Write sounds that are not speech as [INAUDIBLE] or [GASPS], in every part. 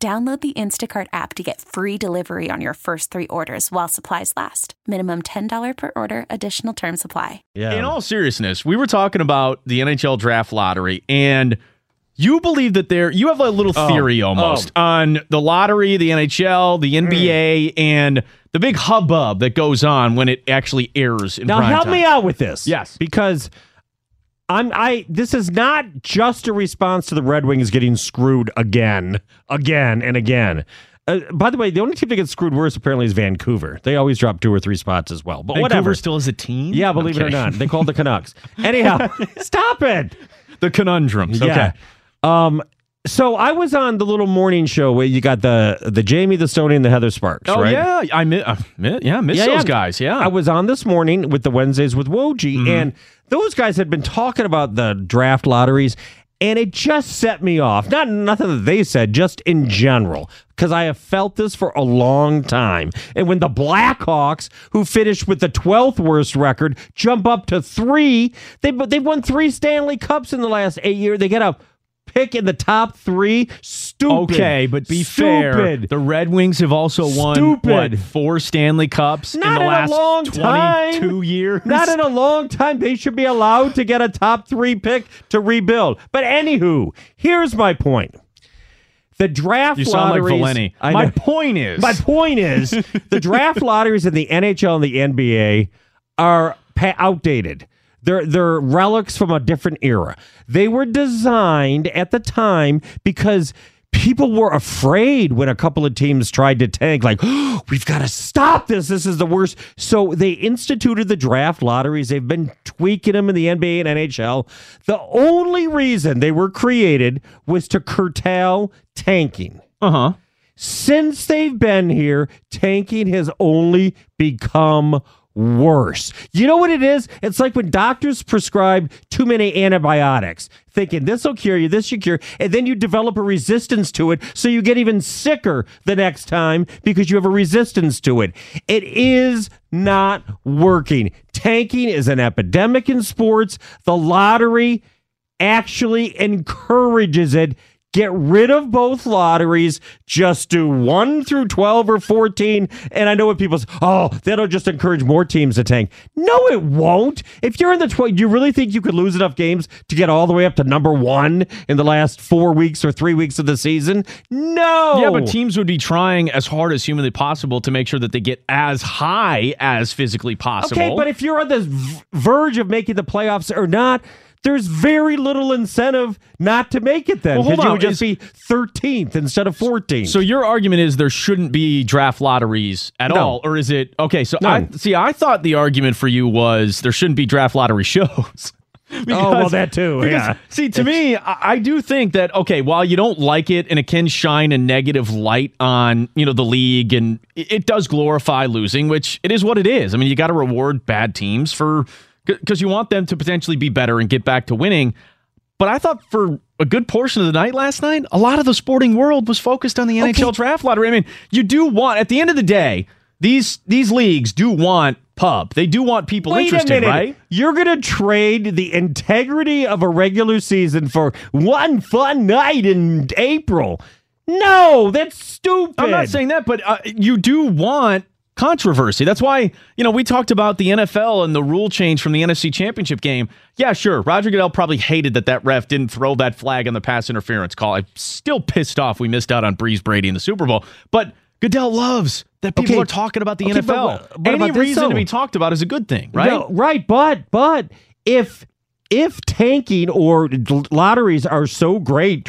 Download the Instacart app to get free delivery on your first three orders while supplies last. Minimum $10 per order, additional term supply. Yeah. In all seriousness, we were talking about the NHL draft lottery and you believe that there you have a little Oh. theory almost oh. on the lottery, the NHL, the mm. NBA, and the big hubbub that goes on when it actually airs in Now prime help time. me out with this. Yes. Because I'm I this is not just a response to the Red Wings getting screwed again, again and again. Uh, by the way, the only team that gets screwed worse apparently is Vancouver. They always drop two or three spots as well. But Vancouver whatever. still is a team. yeah, believe it or not, they called the Canucks. Anyhow, [LAUGHS] stop it. the conundrums. Yeah. Okay. Um. So I was on the little morning show where you got the the Jamie, the Stony, and the Heather Sparks. Oh right? yeah, I miss, uh, mi- yeah, miss Yeah, those yeah. guys. Yeah, I was on this morning with the Wednesdays with Woj, Mm-hmm. and those guys had been talking about the draft lotteries, and it just set me off. Not nothing that they said, just in general, because I have felt this for a long time. And when the Blackhawks, who finished with the twelfth worst record, jump up to three, they they've won three Stanley Cups in the last eight years. They get a pick in the top three. Stupid. Okay, but be fair. The Red Wings have also won Stupid. what four Stanley Cups in Not the in a last long time. twenty-two years. Not in a long time. They should be allowed to get a top three pick to rebuild. But anywho, here's my point. The draft you sound like lotteries. Valenti. My point is, My point is, [LAUGHS] the draft lotteries in the NHL and the NBA are pa- outdated. They're they're relics from a different era. They were designed at the time because people were afraid when a couple of teams tried to tank like oh, [GASPS] we've got to stop this. This is the worst. So they instituted the draft lotteries. They've been tweaking them in the NBA and NHL the only reason they were created was to curtail tanking. Uh huh. since they've been here, tanking has only become worse. You know what it is? It's like when doctors prescribe too many antibiotics, thinking this will cure you, this should cure, and then you develop a resistance to it, so you get even sicker the next time because you have a resistance to it. It is not working. Tanking is an epidemic in sports. The lottery actually encourages it. Get rid of both lotteries. Just do one through 12 or 14. And I know what people say, oh, that'll just encourage more teams to tank. No, it won't. If you're in the 12, do you really think you could lose enough games to get all the way up to number one in the last four weeks or three weeks of the season? No. Yeah, but teams would be trying as hard as humanly possible to make sure that they get as high as physically possible. Okay, but if you're on the v- verge of making the playoffs or not, there's very little incentive not to make it then. Well, hold because you would just Is- be 13th instead of 14th. So your argument is there shouldn't be draft lotteries at No. all, or is it okay? So I see. I thought the argument for you was there shouldn't be draft lottery [LAUGHS] shows. oh, well, that too. Because, yeah. See, to me, I, I do think that okay, while you don't like it and it can shine a negative light on you know the league and it, it does glorify losing, which it is what it is. I mean, you got to reward bad teams for because you want them to potentially be better and get back to winning. But I thought for a good portion of the night last night, a lot of the sporting world was focused on the NHL draft lottery. I mean, you do want at the end of the day, these these leagues do want pub. They do want people Wait interested, right? You're going to trade the integrity of a regular season for one fun night in April. No, that's stupid. I'm not saying that, but uh, you do want controversy. That's why, you know, we talked about the NFL and the rule change from the NFC Championship game. Yeah, sure. Roger Goodell probably hated that that ref didn't throw that flag on the pass interference call. I'm still pissed off we missed out on Brees Brady in the Super Bowl. But Goodell loves that people Okay. are talking about the Okay, but NFL. what- what Any about this, reason to be talked about is a good thing, right? No, right, but but if if tanking or lotteries are so great,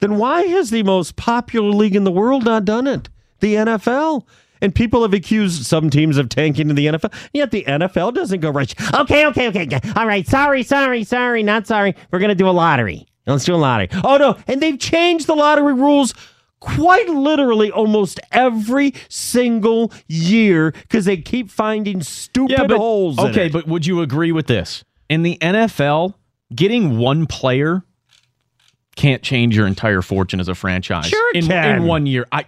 then why has the most popular league in the world not done it? The NFL. And people have accused some teams of tanking in the NFL. Yet the NFL doesn't go right. Okay, okay, okay. All right. Sorry, sorry, sorry. Not sorry. We're going to do a lottery. Let's do a lottery. Oh, no. And they've changed the lottery rules quite literally almost every single year because they keep finding stupid but, holes. in Okay, but would you agree with this? In the NFL, getting one player can't change your entire fortune as a franchise. Sure it in, can. in one year. I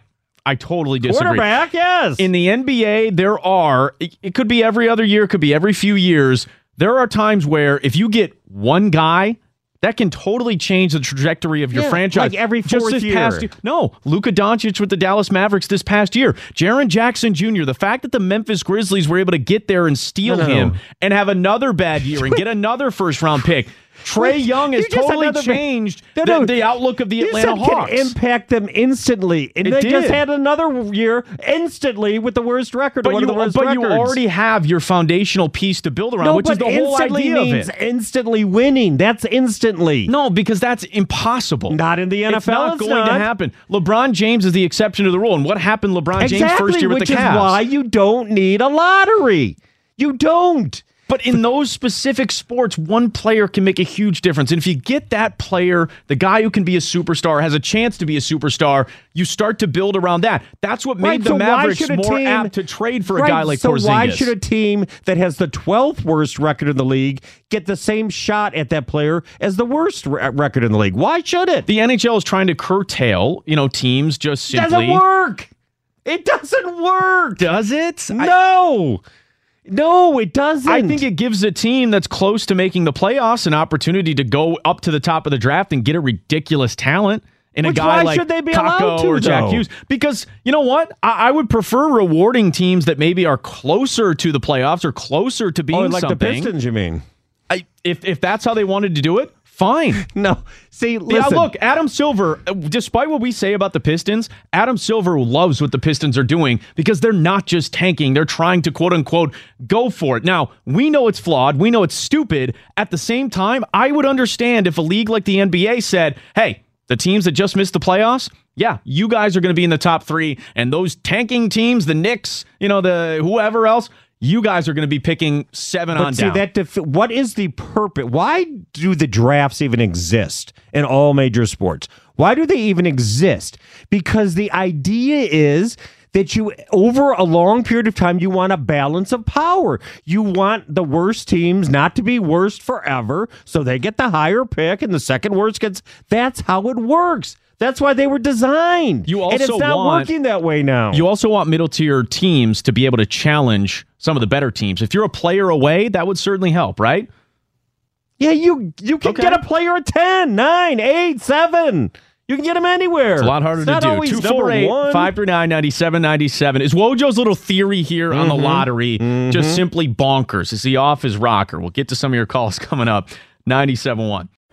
I totally disagree. quarterback, yes. In the NBA, there are it, it could be every other year, it could be every few years. There are times where if you get one guy, that can totally change the trajectory of your Yeah, franchise. like every Just fourth this year. past. No, Luka Doncic with the Dallas Mavericks this past year. Jaren Jackson Jr. The fact that the Memphis Grizzlies were able to get there and steal No, no, him no. and have another bad year and get another first round pick. Trae Young has totally changed No, the, no. the outlook of the Atlanta Hawks. can impact them instantly, and It they just had another year instantly with the worst record, or but one you, of the worst but you already have your foundational piece to build around, no, which is the whole idea of it. instantly winning. That's instantly. No, because that's impossible. Not in the NFL. It's not it's going to happen. LeBron James is the exception to the rule. And what happened LeBron James first year with which the is Cavs? why you don't need a lottery. You don't. But in those specific sports, one player can make a huge difference. And if you get that player, the guy who can be a superstar, has a chance to be a superstar, you start to build around that. That's what made Right, the so Mavericks more team- apt to trade for a Right, guy like so Porzingis. why should a team that has the 12th worst record in the league get the same shot at that player as the worst re- record in the league? Why should it? the NHL is trying to curtail, you know, teams just It simply. doesn't work. It doesn't work. Does it? I- No. it doesn't. I think it gives a team that's close to making the playoffs an opportunity to go up to the top of the draft and get a ridiculous talent in a guy why like should they be allowed Kakko to, or Jack though? Hughes. Because you know what, I, I would prefer rewarding teams that maybe are closer to the playoffs or closer to oh, being oh, like something. the Pistons, you mean? I, if if that's how they wanted to do it, fine. [LAUGHS] No. See, Yeah, look, Adam Silver, uh, despite what we say about the Pistons, Adam Silver loves what the Pistons are doing because they're not just tanking. They're trying to quote unquote go for it. Now, we know it's flawed. We know it's stupid. At the same time, I would understand if a league like the NBA said, hey, the teams that just missed the playoffs, yeah, you guys are going to be in the top three. And those tanking teams, the Knicks, you know, the whoever else, you guys are going to be picking seven on see down. that defi- what is the purpose? Why do the drafts even exist in all major sports? Why do they even exist? Because the idea is that you over a long period of time you want a balance of power. You want the worst teams not to be worst forever, so they get the higher pick and the second worst gets that's how it works. That's why they were designed. You and it's also not want- working that way now. You also want middle tier teams to be able to challenge some of the better teams. If you're a player away, that would certainly help, right? Yeah, you you can Okay. get a player at 10, 9, 8, 7. You can get him anywhere. It's a lot harder It's to do. always number 248 one. 539 9797. Is Wojo's little theory here on the Mm-hmm. lottery just simply bonkers? Is he off his rocker? We'll get to some of your calls [LAUGHS] coming up. 97.1.